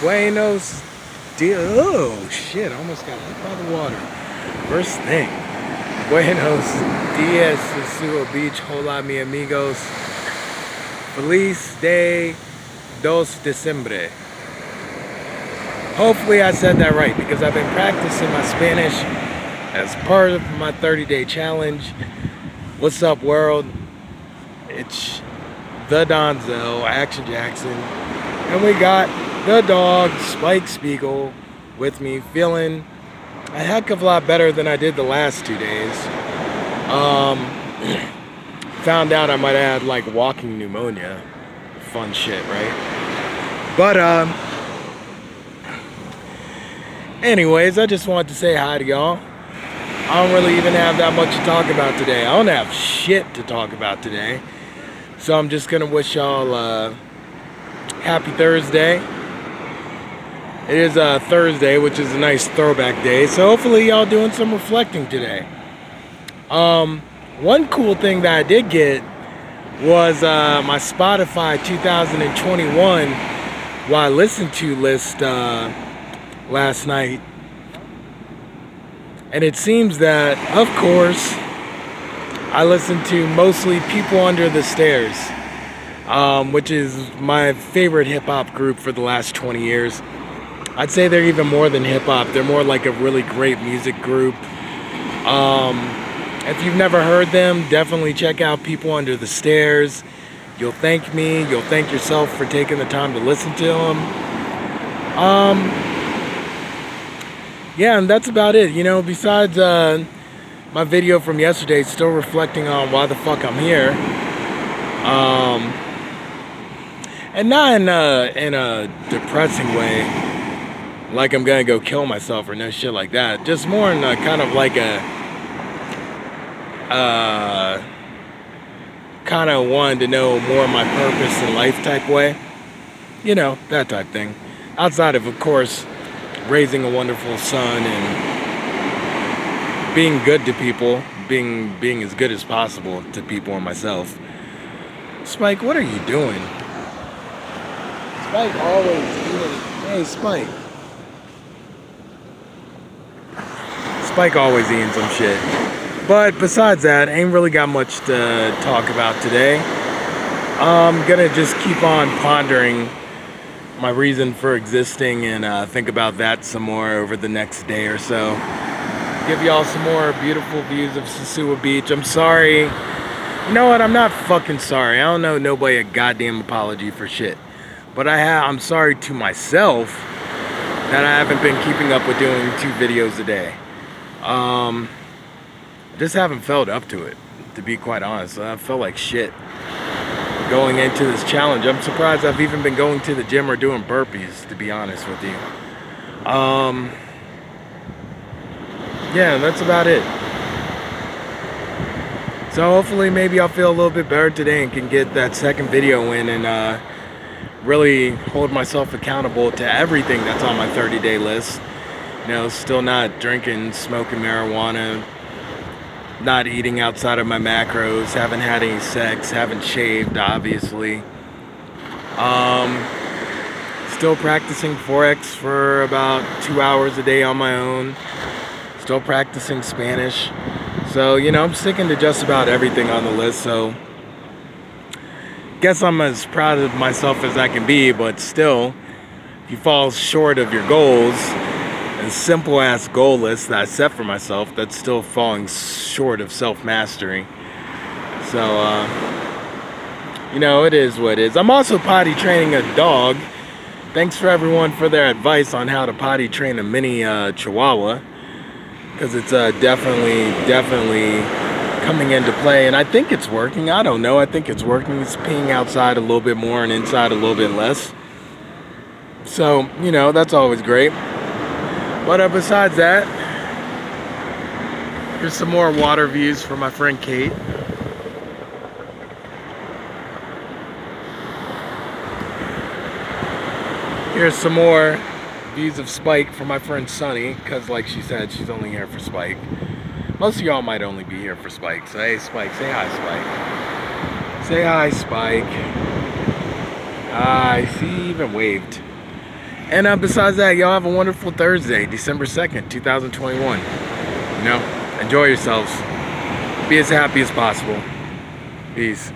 Buenos dias. Oh, shit. I almost got hit by the water. First thing. Buenos dias, Sosúa Beach. Hola, mi amigos. Feliz Day dos Diciembre. Hopefully I said that right because I've been practicing my Spanish as part of my 30 day challenge. What's up world? It's the Donzo, Action Jackson, and we got the dog, Spike Spiegel, with me, feeling a heck of a lot better than I did the last two days. Um, found out I might have like walking pneumonia. Fun shit, right? But, um, anyways, I just wanted to say hi to y'all. I don't really even have that much to talk about today. I don't have shit to talk about today. So I'm just gonna wish y'all uh, happy Thursday. It is a uh, Thursday, which is a nice throwback day. So hopefully y'all doing some reflecting today. Um, one cool thing that I did get was uh, my Spotify 2021 what I listened to list uh, last night. And it seems that, of course, I listen to mostly People Under the Stairs, um, which is my favorite hip hop group for the last 20 years. I'd say they're even more than hip hop. They're more like a really great music group. Um, if you've never heard them, definitely check out People Under the Stairs. You'll thank me. You'll thank yourself for taking the time to listen to them. Um, yeah, and that's about it. You know, besides uh, my video from yesterday still reflecting on why the fuck I'm here. Um, and not in a, in a depressing way, like I'm gonna go kill myself or no shit like that. Just more in a kind of like a, uh, kind of wanting to know more my purpose in life type way. You know, that type thing. Outside of, of course, raising a wonderful son and being good to people, being being as good as possible to people and myself. Spike, what are you doing? Spike always. Hey, Spike. Spike always eating some shit. But besides that, ain't really got much to talk about today. I'm gonna just keep on pondering my reason for existing and uh, think about that some more over the next day or so give y'all some more beautiful views of Sosúa Beach. I'm sorry. You know what? I'm not fucking sorry. I don't know nobody a goddamn apology for shit. But I have I'm sorry to myself that I haven't been keeping up with doing two videos a day. Um just haven't felt up to it, to be quite honest. I felt like shit going into this challenge. I'm surprised I've even been going to the gym or doing burpees, to be honest with you. Um yeah, that's about it. So hopefully maybe I'll feel a little bit better today and can get that second video in and uh, really hold myself accountable to everything that's on my 30 day list. You know, still not drinking, smoking marijuana, not eating outside of my macros, haven't had any sex, haven't shaved, obviously. Um, still practicing Forex for about two hours a day on my own still practicing Spanish. So, you know, I'm sticking to just about everything on the list. So, guess I'm as proud of myself as I can be, but still, if you fall short of your goals, and simple ass goal list that I set for myself, that's still falling short of self mastery. So, uh, you know, it is what it is. I'm also potty training a dog. Thanks for everyone for their advice on how to potty train a mini uh, chihuahua because it's uh, definitely, definitely coming into play. And I think it's working. I don't know. I think it's working. It's peeing outside a little bit more and inside a little bit less. So, you know, that's always great. But uh, besides that, here's some more water views for my friend Kate. Here's some more views of Spike for my friend Sunny, because like she said, she's only here for Spike. Most of y'all might only be here for Spike. So hey Spike, say hi Spike. Say hi Spike. I see even waved. And uh, besides that, y'all have a wonderful Thursday, December 2nd, 2021. You know, enjoy yourselves. Be as happy as possible. Peace.